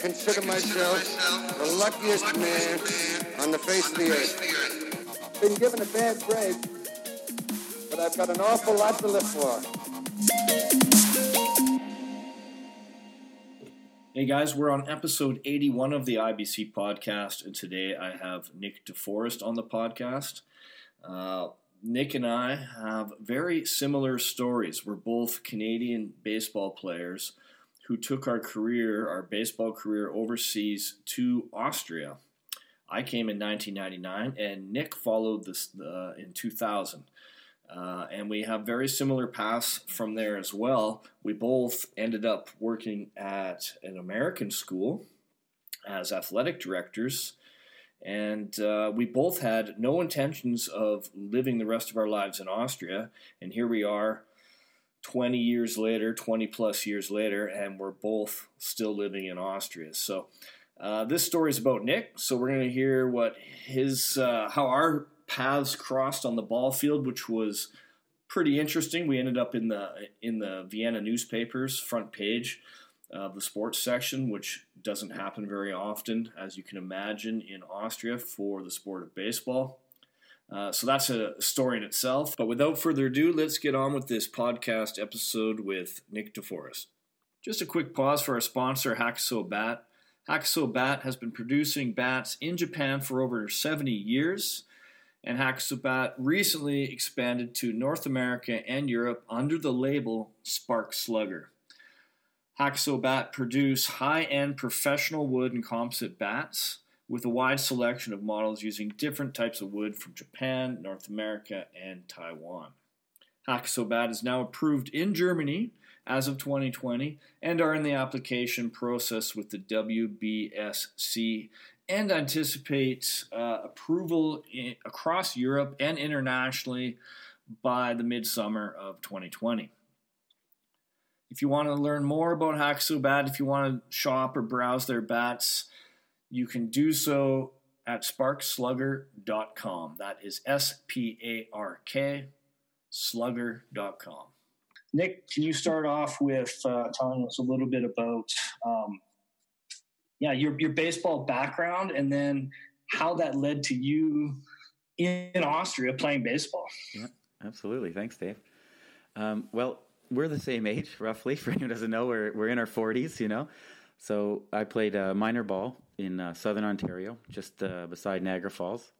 consider myself the luckiest man on the face of the earth. Been given a bad break, but I've got an awful lot to live for. Hey guys, we're on episode 81 of the IBC podcast, and today I have Nick DeForest on the podcast. Uh, Nick and I have very similar stories. We're both Canadian baseball players who took our career, our baseball career, overseas to Austria. I came in 1999, and Nick followed this uh, in 2000. Uh, and we have very similar paths from there as well. We both ended up working at an American school as athletic directors, and uh, we both had no intentions of living the rest of our lives in Austria. And here we are, 20 years later, 20 plus years later, and we're both still living in Austria. So, uh, this story is about Nick. So, we're going to hear what his, uh, how our paths crossed on the ball field, which was pretty interesting. We ended up in the in the Vienna newspapers front page of the sports section, which doesn't happen very often, as you can imagine, in Austria for the sport of baseball. Uh, so that's a story in itself. But without further ado, let's get on with this podcast episode with Nick DeForest. Just a quick pause for our sponsor, Hakuso Bat. Hakuso Bat has been producing bats in Japan for over 70 years and Hakuso Bat recently expanded to North America and Europe under the label Spark Slugger. Hakuso Bat produce high-end professional wood and composite bats with a wide selection of models using different types of wood from Japan, North America, and Taiwan. Hakuso Bat is now approved in Germany as of 2020 and are in the application process with the WBSC and anticipates uh, approval in, across Europe and internationally by the midsummer of 2020. If you want to learn more about Hakuso Bat, if you want to shop or browse their bats, you can do so at sparkslugger.com. That is S P A R K slugger.com. Nick, can you start off with uh, telling us a little bit about um, yeah, your your baseball background, and then how that led to you in Austria playing baseball. Yeah, absolutely. Thanks, Dave. Um, well, we're the same age, roughly. For anyone who doesn't know, we're we're in our forties, you know. So I played uh, minor ball in uh, Southern Ontario, just uh, beside Niagara Falls.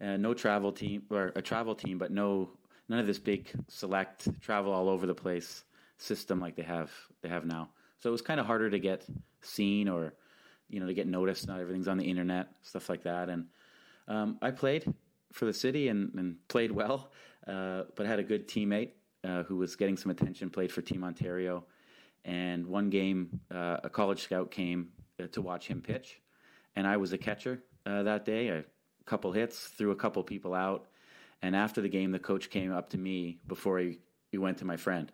no travel team or a travel team, but no none of this big select travel all over the place system like they have they have now. So it was kind of harder to get seen or you know to get noticed. Not everything's on the internet, stuff like that. And um, I played for the city and, and played well, uh, but had a good teammate uh, who was getting some attention. Played for Team Ontario, and one game uh, a college scout came uh, to watch him pitch, and I was a catcher uh, that day. A couple hits, threw a couple people out, and after the game, the coach came up to me before he, he went to my friend.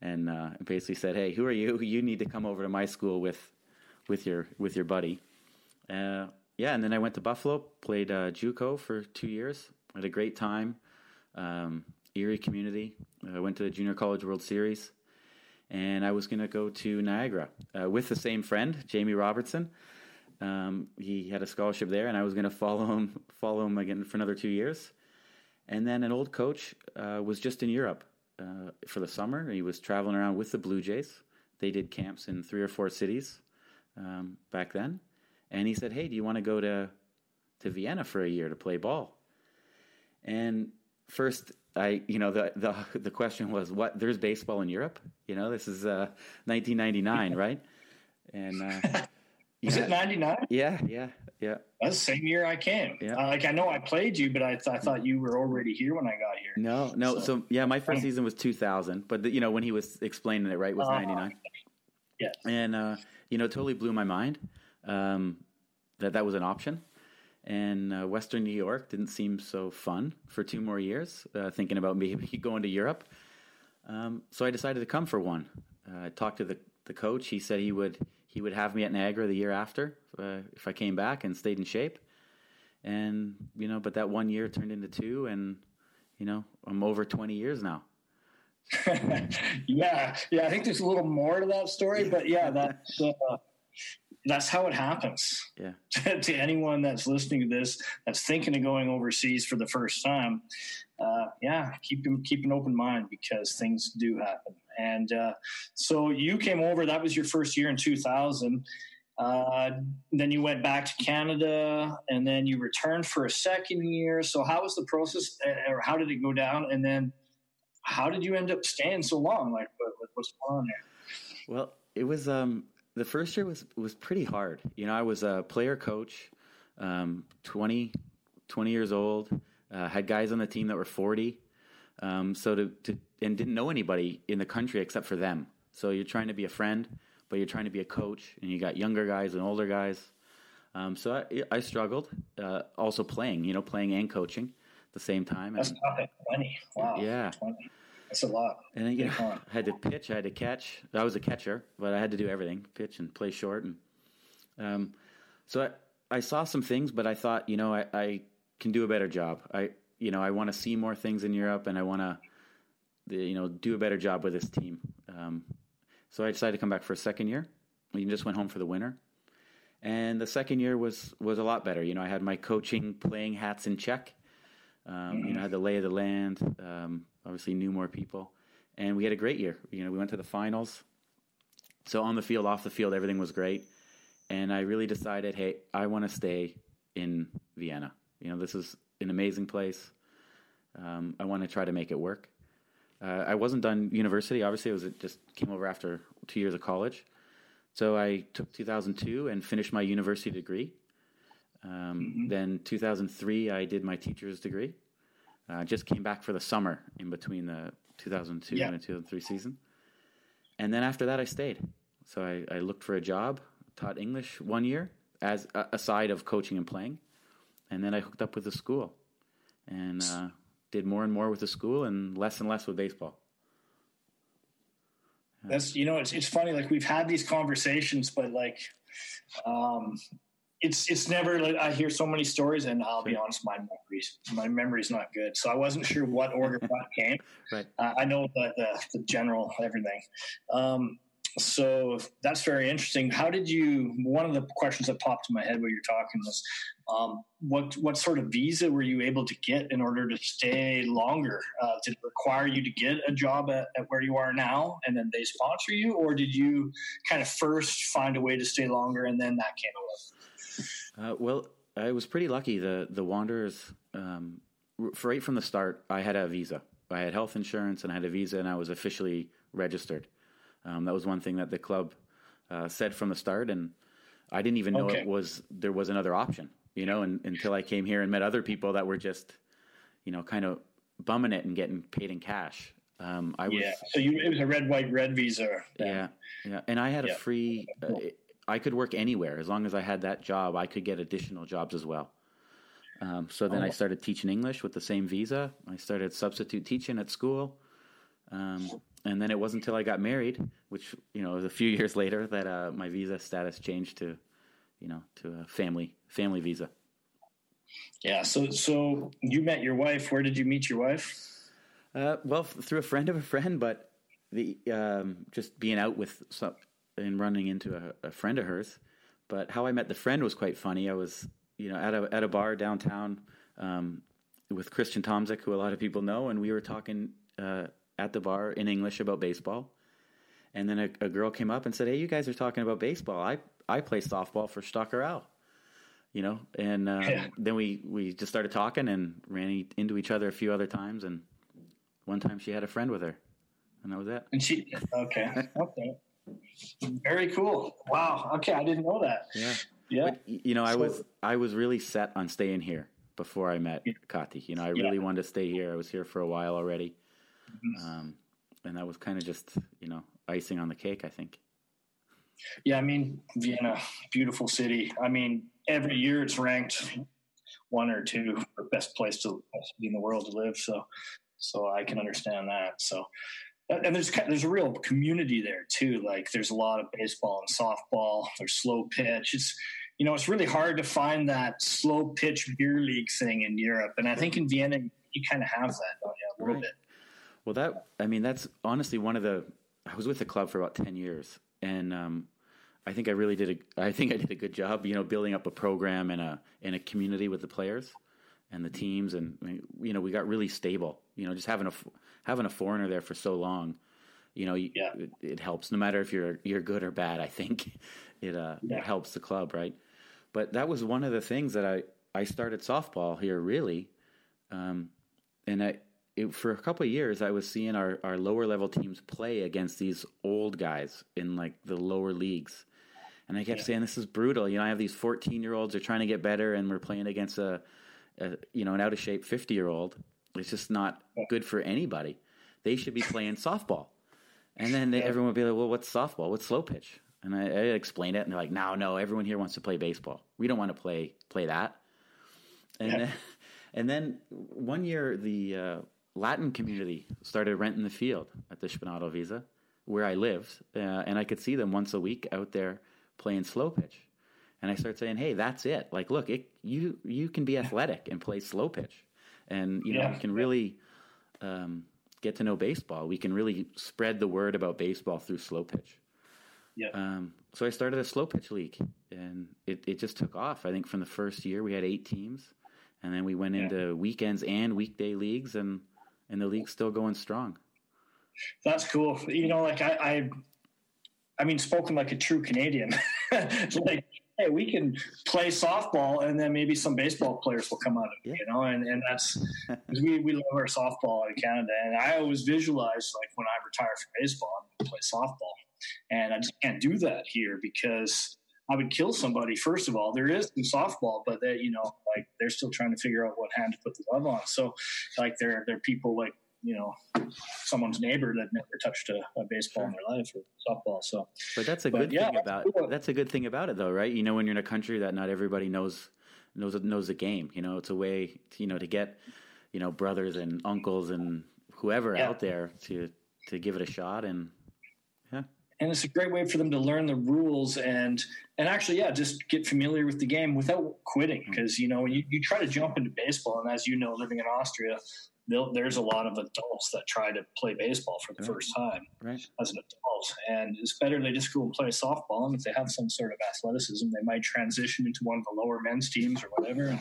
And uh, basically said, "Hey, who are you? You need to come over to my school with with your with your buddy. Uh, yeah, and then I went to Buffalo, played uh, JUCO for two years. Had a great time. Um, Erie community. I went to the Junior College World Series, and I was going to go to Niagara uh, with the same friend, Jamie Robertson. Um, he had a scholarship there, and I was going to follow him follow him again for another two years. And then an old coach uh, was just in Europe uh, for the summer. He was traveling around with the Blue Jays. They did camps in three or four cities um, back then, and he said, "Hey, do you want to go to to Vienna for a year to play ball?" And first, I you know the the the question was, "What? There's baseball in Europe? You know, this is uh, 1999, right?" And uh, was yeah, it 99? Yeah, yeah, yeah. That's the same year I came. Yeah. Uh, like I know I played you, but I, th- I thought you were already here when I got here. No, no. So, so yeah, my first season was 2000, but the, you know when he was explaining it, right, was 99. Yeah. And uh, you know, totally blew my mind um, that that was an option. And uh, Western New York didn't seem so fun for two more years, uh, thinking about maybe going to Europe. Um, so I decided to come for one. Uh, I talked to the, the coach. He said he would he would have me at Niagara the year after uh, if I came back and stayed in shape. And you know, but that one year turned into two, and you know, I'm over 20 years now. yeah, yeah. I think there's a little more to that story, but yeah, that's uh, that's how it happens. Yeah. to anyone that's listening to this, that's thinking of going overseas for the first time, uh, yeah, keep keep an open mind because things do happen. And uh, so you came over. That was your first year in 2000. Uh, then you went back to Canada, and then you returned for a second year. So how was the process, uh, or how did it go down? And then how did you end up staying so long? Like, what, what's going on there? Well, it was um, the first year was was pretty hard. You know, I was a player coach, um, 20, 20 years old. Uh, had guys on the team that were forty. Um, so to, to and didn't know anybody in the country except for them. So you're trying to be a friend, but you're trying to be a coach, and you got younger guys and older guys. Um, so I, I struggled. Uh, also playing, you know, playing and coaching at the same time. That's and, not at twenty. Wow. Yeah. 20. That's a lot. And you know, I had to pitch, I had to catch. I was a catcher, but I had to do everything: pitch and play short. And um, so I, I saw some things, but I thought, you know, I, I can do a better job. I, you know, I want to see more things in Europe, and I want to, you know, do a better job with this team. Um, so I decided to come back for a second year. We just went home for the winter, and the second year was was a lot better. You know, I had my coaching, playing hats in check. Um, mm-hmm. You know, I had the lay of the land. Um, obviously, knew more people, and we had a great year. You know, we went to the finals. So on the field, off the field, everything was great, and I really decided, hey, I want to stay in Vienna. You know, this is an amazing place. Um, I want to try to make it work. Uh, I wasn't done university. Obviously, it was it just came over after two years of college. So I took 2002 and finished my university degree. Um, mm-hmm. Then 2003, I did my teacher's degree. I uh, just came back for the summer in between the 2002 yeah. and the 2003 season. And then after that, I stayed. So I, I looked for a job, taught English one year as uh, aside of coaching and playing, and then I hooked up with the school, and uh, did more and more with the school and less and less with baseball. That's you know it's it's funny like we've had these conversations, but like um, it's it's never like I hear so many stories, and I'll be honest, my memories my memory's not good. So I wasn't sure what order what came. Right. Uh, I know the, the, the general everything. Um, so that's very interesting. How did you? One of the questions that popped in my head while you're talking was, um, what what sort of visa were you able to get in order to stay longer? Uh, did it require you to get a job at, at, where you are now, and then they sponsor you, or did you kind of first find a way to stay longer, and then that came along? Uh, well, I was pretty lucky. The the Wanderers, um, right from the start, I had a visa. I had health insurance and I had a visa, and I was officially registered. Um, that was one thing that the club uh, said from the start, and I didn't even know okay. it was there was another option. You know, and, until I came here and met other people that were just, you know, kind of bumming it and getting paid in cash. Um, I was, yeah. So you it was a red, white, red visa. Then. Yeah, yeah, and I had yeah. a free. Uh, I could work anywhere as long as I had that job. I could get additional jobs as well. Um, so then oh. I started teaching English with the same visa. I started substitute teaching at school. Um, and then it wasn't until I got married, which you know was a few years later, that uh, my visa status changed to, you know, to a family family visa. Yeah. So so you met your wife. Where did you meet your wife? Uh, well, through a friend of a friend, but the um, just being out with some and running into a, a, friend of hers. But how I met the friend was quite funny. I was you know at a at a bar downtown um, with Christian Tomzik, who a lot of people know, and we were talking. Uh, at the bar in English about baseball. And then a, a, girl came up and said, "Hey, you guys are talking about baseball. I I play softball for Stockerau." You know, and uh, yeah. then we we just started talking and ran into each other a few other times. And one time she had a friend with her, and that was it. And she okay okay very cool. Wow. Okay, I didn't know that. Yeah. Yeah. But, you know, I was I was really set on staying here before I met yeah. Kati. You know, I really yeah. wanted to stay here. I was here for a while already. Mm-hmm. Um, and that was kind of just, you know, icing on the cake, I think. Yeah, I mean, Vienna, beautiful city. I mean, every year it's ranked one or two for best place to be in the world to live. So, so I can understand that. So, and there's there's a real community there too. Like there's a lot of baseball and softball. There's slow pitch. It's you know it's really hard to find that slow pitch beer league thing in Europe, and I think in Vienna you kind of have that, don't you? A little right. bit. Well, that I mean, that's honestly one of the. I was with the club for about ten years, and um, I think I really did a I think I did a good job, you know, building up a program and a and a community with the players and the teams, and you know, we got really stable. You know, just having a having a foreigner there for so long, you know, yeah. it, it, helps. No matter if you're you're good or bad, I think it uh, yeah. it helps the club, right? But that was one of the things that I I started softball here really, um, and I it, for a couple of years, I was seeing our, our lower level teams play against these old guys in like the lower leagues. And I kept yeah. saying, this is brutal. You know, I have these 14 year olds, they're trying to get better, and we're playing against a, a you know, an out of shape 50 year old. It's just not good for anybody. They should be playing softball. And then they, yeah. everyone would be like, well, what's softball? What's slow pitch? And I, I explained it, and they're like, no, no, everyone here wants to play baseball. We don't want to play play that. And then, and then one year, the uh, Latin community started renting the field at the Spenadlwiese, where I lived, uh, and I could see them once a week out there playing slow pitch. And I started saying, "Hey, that's it. Like, look, it, you you can be athletic and play slow pitch, and you know yeah. you can really um, get to know baseball. We can really spread the word about baseball through slow pitch." Yeah. Um, so I started a slow pitch league, and it, it just took off. I think from the first year we had eight teams, and then we went yeah. into weekends and weekday leagues, and and the league's still going strong. That's cool. You know, like I, I, I mean, spoken like a true Canadian. like, hey, we can play softball, and then maybe some baseball players will come out of it. Yeah. You know, and and that's we we love our softball in Canada, and I always visualize like when I retire from baseball, I'm going to play softball, and I just can't do that here because. I would kill somebody. First of all, there is some softball, but that you know, like they're still trying to figure out what hand to put the glove on. So, like there, there are people like you know someone's neighbor that never touched a, a baseball in their life or softball. So, but that's a but good yeah, thing about cool. that's a good thing about it, though, right? You know, when you're in a country that not everybody knows knows knows the game, you know, it's a way to, you know to get you know brothers and uncles and whoever yeah. out there to to give it a shot and and it's a great way for them to learn the rules and and actually yeah just get familiar with the game without quitting because mm-hmm. you know you, you try to jump into baseball and as you know living in austria there's a lot of adults that try to play baseball for the right. first time right. as an adult and it's better they just go and play softball and if they have some sort of athleticism they might transition into one of the lower men's teams or whatever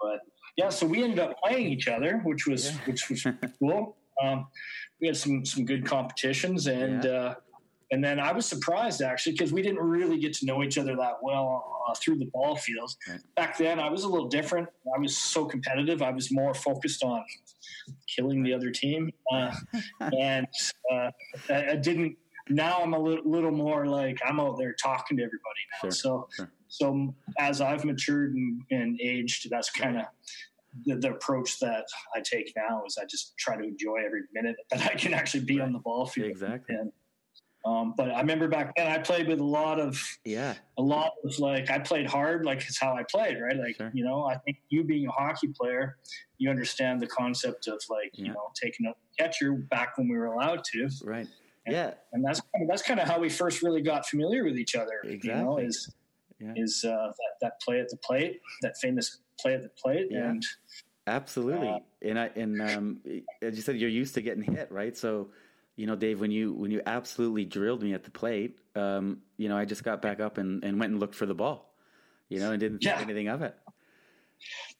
but yeah so we ended up playing each other which was yeah. which was cool um, we had some some good competitions and yeah. uh, and then I was surprised actually because we didn't really get to know each other that well uh, through the ball fields. Right. Back then, I was a little different. I was so competitive. I was more focused on killing the other team, uh, and uh, I, I, didn't. Now I'm a little, little, more like I'm out there talking to everybody now. Sure. So, sure. so as I've matured and, and aged, that's kind of the, the, approach that I take now. Is I just try to enjoy every minute that I can actually be right. on the ball field. Exactly. And, um, but I remember back then I played with a lot of yeah a lot of like I played hard like it's how I played right like sure. you know I think you being a hockey player you understand the concept of like yeah. you know taking a catcher back when we were allowed to right and, yeah and that's kind of, that's kind of how we first really got familiar with each other exactly. you know is yeah. is uh, that that play at the plate that famous play at the plate yeah. and absolutely uh, and I and um, as you said you're used to getting hit right so you know, Dave, when you when you absolutely drilled me at the plate, um, you know, I just got back up and, and went and looked for the ball, you know, and didn't yeah. think anything of it.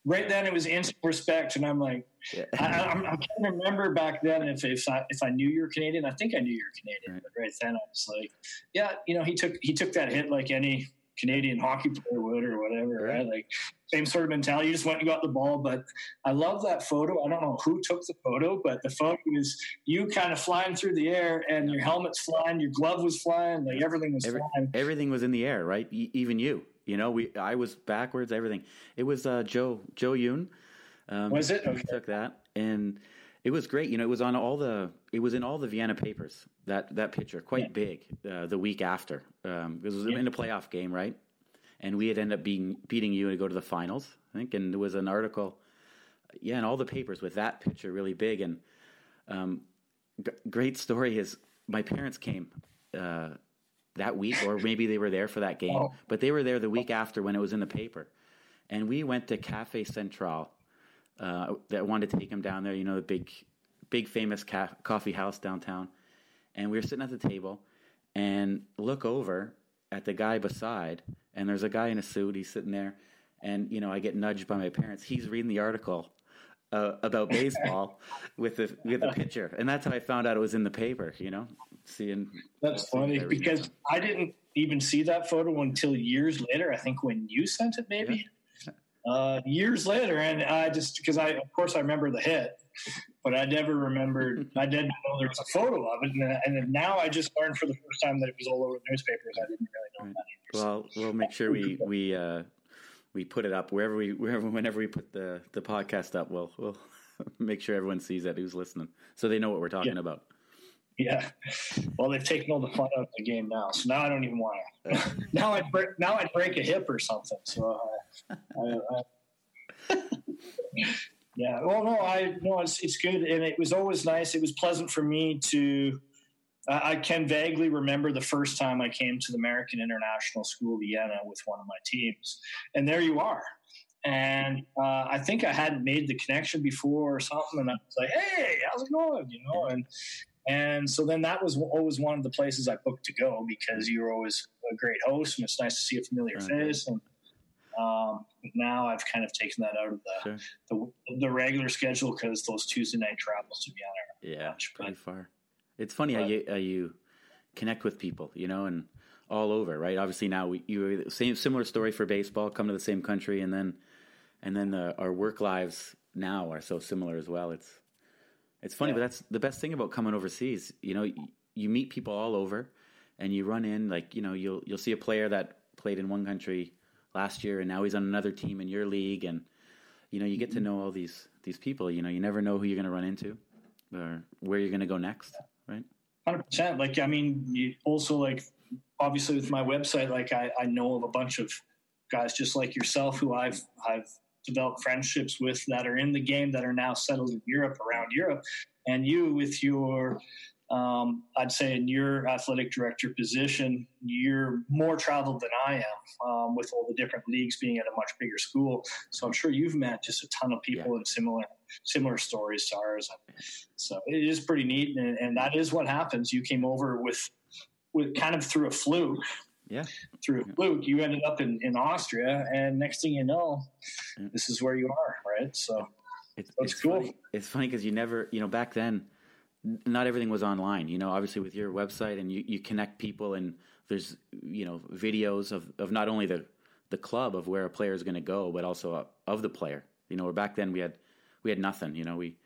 Right then, it was instant respect, and I'm like, yeah. I, I'm, I can not remember back then if if I if I knew you're Canadian. I think I knew you're Canadian, right. but right then I was like, yeah, you know, he took he took that hit like any Canadian hockey player would or whatever, right? Like same sort of mentality. You just went and got the ball. But I love that photo. I don't know who took the photo, but the photo is you kind of flying through the air and your helmet's flying, your glove was flying, like everything was Every, flying. Everything was in the air, right? even you. You know, we I was backwards, everything. It was uh, Joe Joe Yoon. Um, was it? Okay. took that and it was great. You know, it was on all the it was in all the Vienna papers. That that picture, quite yeah. big, uh, the week after. Um, it was yeah. in a playoff game, right? and we had ended up being beating you to go to the finals, I think. And there was an article, yeah, in all the papers with that picture really big. And um, g- great story is my parents came uh, that week, or maybe they were there for that game, oh. but they were there the week after when it was in the paper. And we went to Cafe Central. Uh, that wanted to take him down there, you know, the big, big famous ca- coffee house downtown. And we were sitting at the table and look over at the guy beside, and there's a guy in a suit. He's sitting there, and you know, I get nudged by my parents. He's reading the article uh, about baseball with the with the picture, and that's how I found out it was in the paper. You know, seeing that's funny because I didn't even see that photo until years later. I think when you sent it, maybe yeah. Uh, years later, and I just because I of course I remember the hit, but I never remembered. I didn't know there was a photo of it, and, and, now I just learned for the first time that it was all over the newspapers. I didn't really know that. Either, well, we'll make sure we we uh, we put it up wherever we wherever whenever we put the the podcast up. We'll we'll make sure everyone sees that who's listening, so they know what we're talking yeah. about. Yeah. Well, they've taken all the fun out of the game now, so now I don't even want to. now I break. Now I break a hip or something. So. I, yeah. Well, no, I no, it's it's good, and it was always nice. It was pleasant for me to. Uh, I can vaguely remember the first time I came to the American International School Vienna with one of my teams, and there you are. And uh, I think I hadn't made the connection before or something, and I was like, "Hey, how's it going?" You know, and and so then that was always one of the places I booked to go because you were always a great host, and it's nice to see a familiar face. And um, now I've kind of taken that out of the sure. the, the, regular schedule because those Tuesday night travels to Vienna. Yeah, much, pretty but, far. It's funny but, how you how you connect with people, you know, and all over, right? Obviously now we you same similar story for baseball, come to the same country, and then and then the, our work lives now are so similar as well. It's it's funny, yeah. but that's the best thing about coming overseas. You know, you meet people all over, and you run in like you know you'll you'll see a player that played in one country last year, and now he's on another team in your league, and you know you get to mm-hmm. know all these these people. You know, you never know who you're going to run into or where you're going to go next, right? Hundred percent. Like I mean, also like obviously with my website, like I, I know of a bunch of guys just like yourself who I've I've developed friendships with that are in the game that are now settled in Europe around Europe, and you with your um, I'd say in your athletic director position, you're more traveled than I am um, with all the different leagues being at a much bigger school. So I'm sure you've met just a ton of people yeah. in similar similar stories to ours. So it is pretty neat, and, and that is what happens. You came over with with kind of through a fluke. Yeah. Through a fluke, you ended up in, in Austria, and next thing you know, this is where you are, right? So it's, it's cool. Funny. It's funny because you never, you know, back then not everything was online. You know, obviously with your website and you, you connect people and there's you know videos of, of not only the the club of where a player is going to go, but also of the player. You know, back then we had we had nothing. You know, we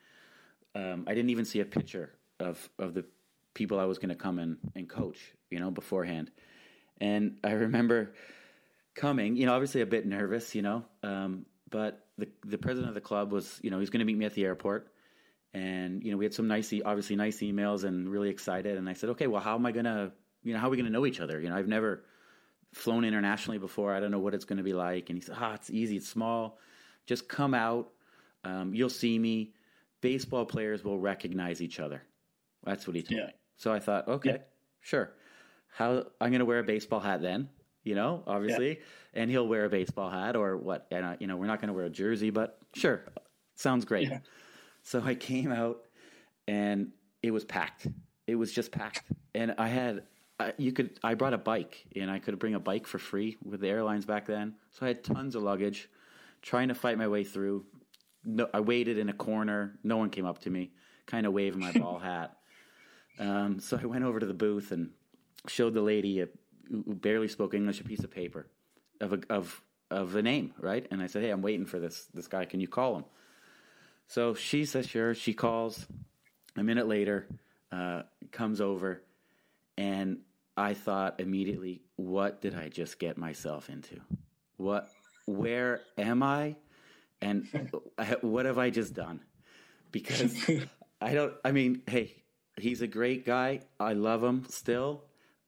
um, I didn't even see a picture of of the people I was going to come and and coach. You know, beforehand, and I remember coming. You know, obviously a bit nervous. You know, um, but the the president of the club was you know he's going to meet me at the airport and you know we had some nice obviously nice emails and really excited. And i said okay well how am i gonna you know how are we gonna know each other? You know i've never flown internationally before. I don't know what it's gonna be like. And he said ah it's easy. It's small. Just come out. Um, you'll see me. Baseball players will recognize each other. That's what he told yeah. me. So i thought okay yeah. sure. How i'm gonna wear a baseball hat then you know obviously. Yeah. and he'll wear a baseball hat or what and uh, you know we're not gonna wear a jersey but sure. Sounds great so I came out and it was packed. It was just packed. And I had, you could, I brought a bike and I could bring a bike for free with the airlines back then. So I had tons of luggage trying to fight my way through. No, I waited in a corner. No one came up to me, kind of waving my ball hat. Um, so I went over to the booth and showed the lady a, who barely spoke English a piece of paper of a, of of a name, right? And I said, "Hey, I'm waiting for this this guy. Can you call him?" So she says, sure. She calls. A minute later, uh, comes over, and I thought immediately, what did I just get myself into? What, where am I? And what have I just done? Because I don't, I mean, hey, he's a great guy. I love him still.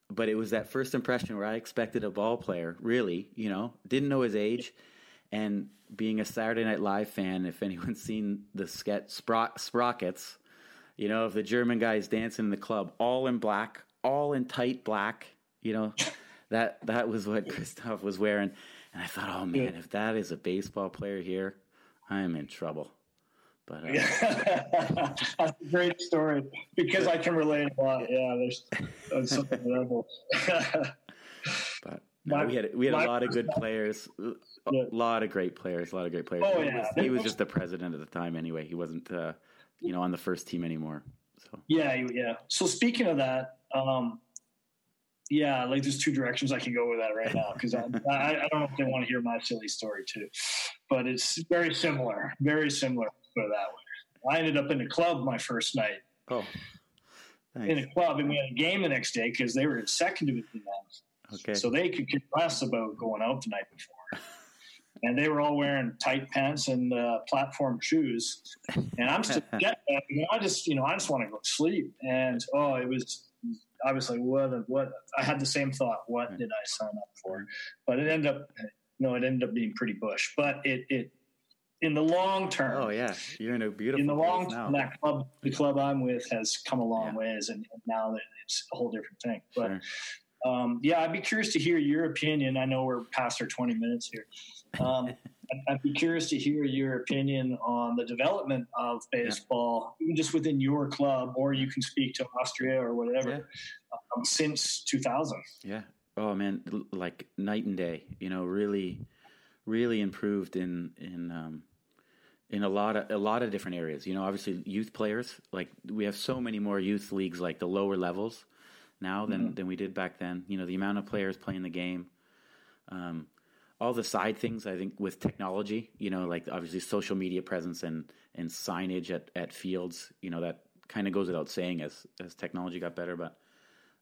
But it was that first impression where I expected a ball player, really, you know, didn't know his age. And being a Saturday Night Live fan, if anyone's seen the sketch Spro- Sprockets, you know, if the German guys dancing in the club, all in black, all in tight black, you know, that that was what Christoph was wearing. And I thought, oh man, if that is a baseball player here, I'm in trouble. But uh, that's a great story because I can relate a lot. Yeah, there's, there's some But no, my, we had we had a lot of good players, a yeah. lot of great players, a lot of great players. Oh, he yeah. was, he was just the president at the time anyway. He wasn't, uh, you know, on the first team anymore. So yeah, yeah. So speaking of that, um, yeah, like there's two directions I can go with that right now because I, I, I, don't know if they want to hear my silly story too, but it's very similar, very similar. Put that way. I ended up in a club my first night. Oh, in a club, and we had a game the next day because they were in second division. Okay. So they could care less about going out the night before. and they were all wearing tight pants and uh, platform shoes. And I'm still, I just, you know, I just want to go to sleep. And oh, it was I was like, what? What? I had the same thought. What did I sign up for? But it ended up, no, it ended up being pretty bush. But it, it, in the long term. Oh yeah, you're in a beautiful. In the long term, that club, the club I'm with, has come a long yeah. ways, and, and now it's a whole different thing. But sure. Um, yeah, I'd be curious to hear your opinion. I know we're past our 20 minutes here. Um, I'd be curious to hear your opinion on the development of baseball, yeah. even just within your club, or you can speak to Austria or whatever yeah. um, since 2000. Yeah. Oh man, like night and day. You know, really, really improved in in um, in a lot of a lot of different areas. You know, obviously youth players. Like we have so many more youth leagues, like the lower levels now than mm-hmm. than we did back then. You know, the amount of players playing the game. Um, all the side things I think with technology, you know, like obviously social media presence and and signage at at fields, you know, that kind of goes without saying as as technology got better, but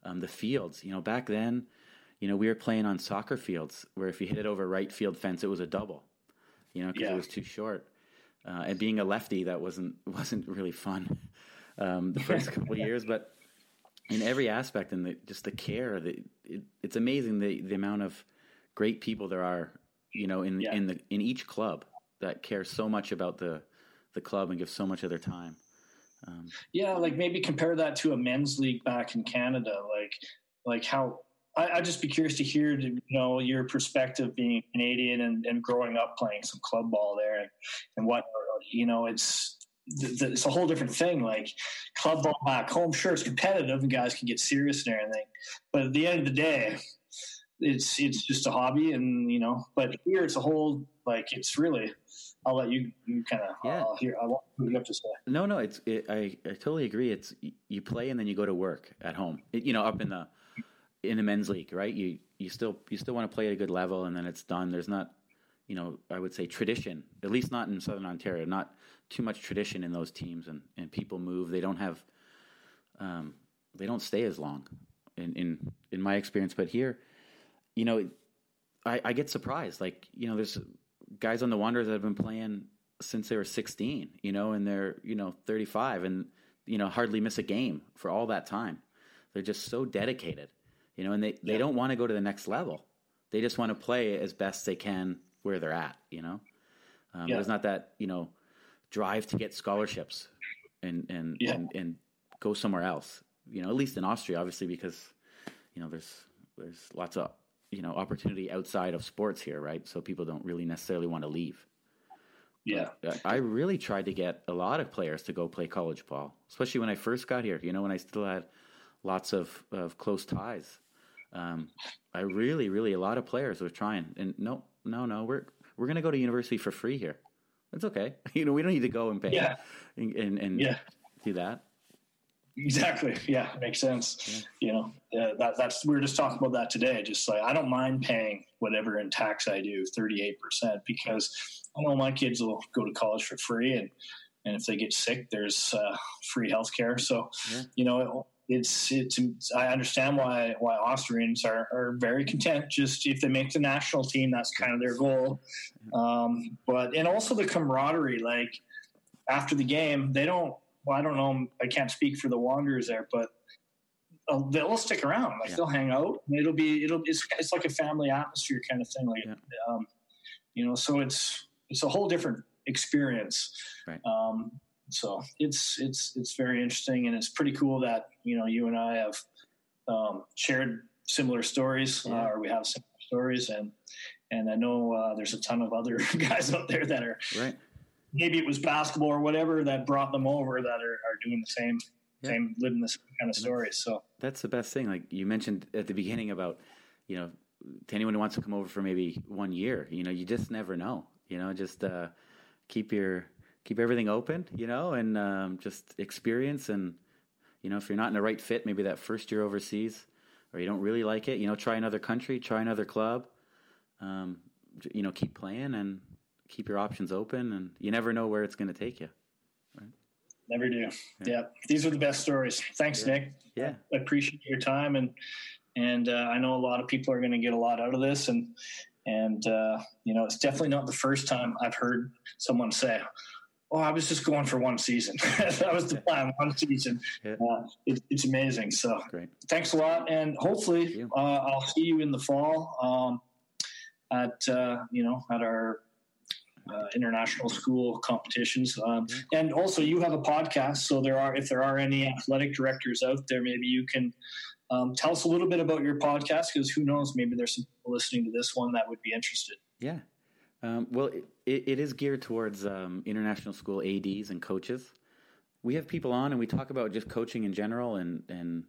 um, the fields, you know, back then, you know, we were playing on soccer fields where if you hit it over right field fence, it was a double, you know, because yeah. it was too short. Uh, and being a lefty, that wasn't wasn't really fun um, the first couple of years, but in every aspect and the, just the care that it, it's amazing the the amount of great people there are, you know, in yeah. in the in each club that care so much about the the club and give so much of their time. Um, yeah, like maybe compare that to a men's league back in Canada. Like, like how I, would just be curious to hear, you know, your perspective being Canadian and, and growing up playing some club ball there, and, and what you know, it's it's a whole different thing. Like club ball back home, sure, it's competitive and guys can get serious and everything, but at the end of the day, it's it's just a hobby, and you know. But here, it's a whole like it's really. I'll let you you kind of yeah. Uh, hear. I want what you have to say. No, no, it's it, I I totally agree. It's you play and then you go to work at home. It, you know, up in the in the men's league, right? You you still you still want to play at a good level, and then it's done. There's not, you know, I would say tradition. At least not in Southern Ontario. Not too much tradition in those teams, and and people move. They don't have, um, they don't stay as long, in in in my experience. But here, you know, I, I get surprised. Like, you know, there's guys on the Wanderers that have been playing since they were 16, you know, and they're, you know, 35 and, you know, hardly miss a game for all that time. They're just so dedicated, you know, and they, they don't want to go to the next level. They just want to play as best they can where they're at, you know. Um, yeah. There's not that, you know, drive to get scholarships and, and, yeah. and, and go somewhere else, you know, at least in Austria, obviously, because, you know, there's, there's lots of you know opportunity outside of sports here, right? So people don't really necessarily want to leave. Yeah, but I really tried to get a lot of players to go play college ball, especially when I first got here. You know, when I still had lots of of close ties. Um, I really, really, a lot of players were trying, and no, no, no, we're we're gonna go to university for free here. It's okay. You know, we don't need to go and pay yeah. and and, and yeah. do that. Exactly. Yeah, makes sense. Yeah. You know, uh, that that's we were just talking about that today. Just like I don't mind paying whatever in tax I do, thirty eight percent, because I know my kids will go to college for free, and and if they get sick, there's uh, free health care. So, yeah. you know, it's it's I understand why why Austrians are, are very content. Just if they make the national team, that's kind of their goal. Um, but and also the camaraderie, like after the game, they don't well, I don't know. I can't speak for the Wanderers there, but uh, they'll stick around. Like yeah. they'll hang out. it'll be it'll it's, it's like a family atmosphere kind of thing. Like yeah. um, you know, so it's it's a whole different experience. Right. Um, so it's it's it's very interesting, and it's pretty cool that you know you and I have um, shared similar stories, yeah. uh, or we have similar stories, and and I know uh, there's a ton of other guys out there that are right maybe it was basketball or whatever that brought them over that are, are doing the same yeah. same living this kind of story. So that's the best thing. Like you mentioned at the beginning about, you know, to anyone who wants to come over for maybe one year, you know, you just never know. You know, just uh, keep your keep everything open, you know, and um, just experience. And you know, if you're not in the right fit, maybe that first year overseas, or you don't really like it, you know, try another country, try another club. Um, you know, keep playing and keep your options open, and you never know where it's going to take you. Right? Never do. Yeah. yeah. these are the best stories. Thanks, yeah. Nick. Yeah, I appreciate your time, and and uh, I know a lot of people are going to get a lot out of this, and and uh, you know, it's definitely not the first time I've heard someone say, "Oh, I was just going for one season. that was the plan, one season." Yeah. Uh, it, it's amazing. So, Great. thanks a lot, and hopefully, uh, I'll see you in the fall um, at uh, you know at our uh, international school competitions. Um, and also, you have a podcast, so there are if there are any athletic directors out there, maybe you can um, tell us a little bit about your podcast because who knows, maybe there's some people listening to this one that would be interested. Yeah. Um, well, it, it is geared towards um, international school ads and coaches. We have people on, and we talk about just coaching in general, and and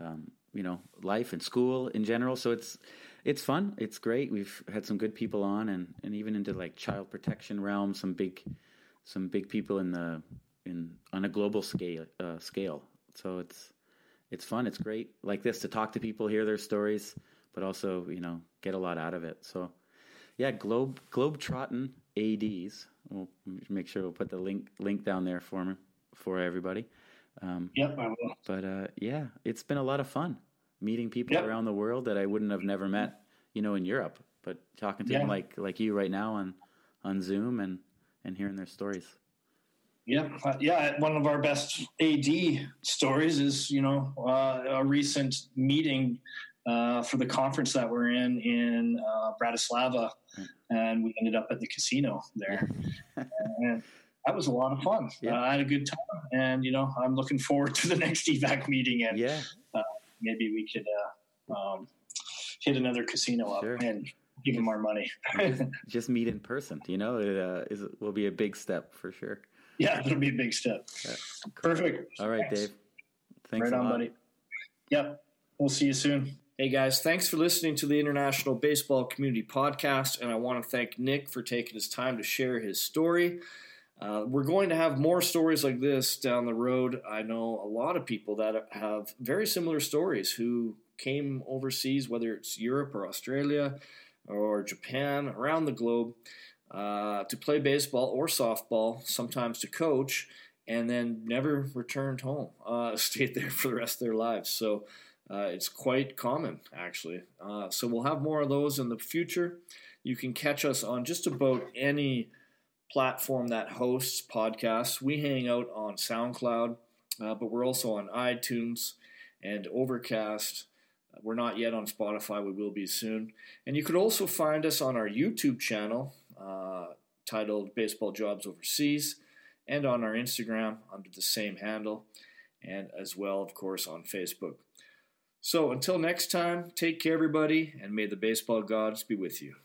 um, you know life and school in general. So it's it's fun. It's great. We've had some good people on, and, and even into like child protection realm. Some big some big people in the in on a global scale uh, scale. So it's it's fun. It's great like this to talk to people, hear their stories, but also you know get a lot out of it. So yeah, Globe Globe Trotting ads. We'll make sure we'll put the link link down there for me for everybody. Um, yep, I will. But uh, yeah, it's been a lot of fun meeting people yep. around the world that I wouldn't have never met, you know, in Europe. But talking to yeah. them like like you right now on on Zoom and and hearing their stories. Yeah, uh, yeah. One of our best AD stories is you know uh, a recent meeting uh, for the conference that we're in in uh, Bratislava, and we ended up at the casino there, and that was a lot of fun. Yeah. Uh, I had a good time, and you know I'm looking forward to the next evac meeting, and yeah. Uh, maybe we could um, hit another casino sure. up and give them our money. just, just, meet in person, you know, it is, will be a big step for sure. Yeah, it'll be a big step. Yeah. Perfect. All right, Thanks. Dave. Thanks right on, lot. buddy. Yep. We'll see you soon. Hey guys, thanks for listening to the International Baseball Community Podcast, and I want to thank Nick for taking his time to share his story. Uh, we're going to have more stories like this down the road. I know a lot of people that have very similar stories who came overseas, whether it's Europe or Australia or Japan, around the globe, uh, to play baseball or softball, sometimes to coach, and then never returned home, uh, stayed there for the rest of their lives. So uh, it's quite common, actually. Uh, so we'll have more of those in the future. You can catch us on just about any platform that hosts podcasts. We hang out on SoundCloud, uh, but we're also on iTunes and Overcast. We're not yet on Spotify. We will be soon. And you could also find us on our YouTube channel uh, titled Baseball Jobs Overseas and on our Instagram under the same handle, and as well, of course, on Facebook. So until next time, take care, everybody, and may the baseball gods be with you.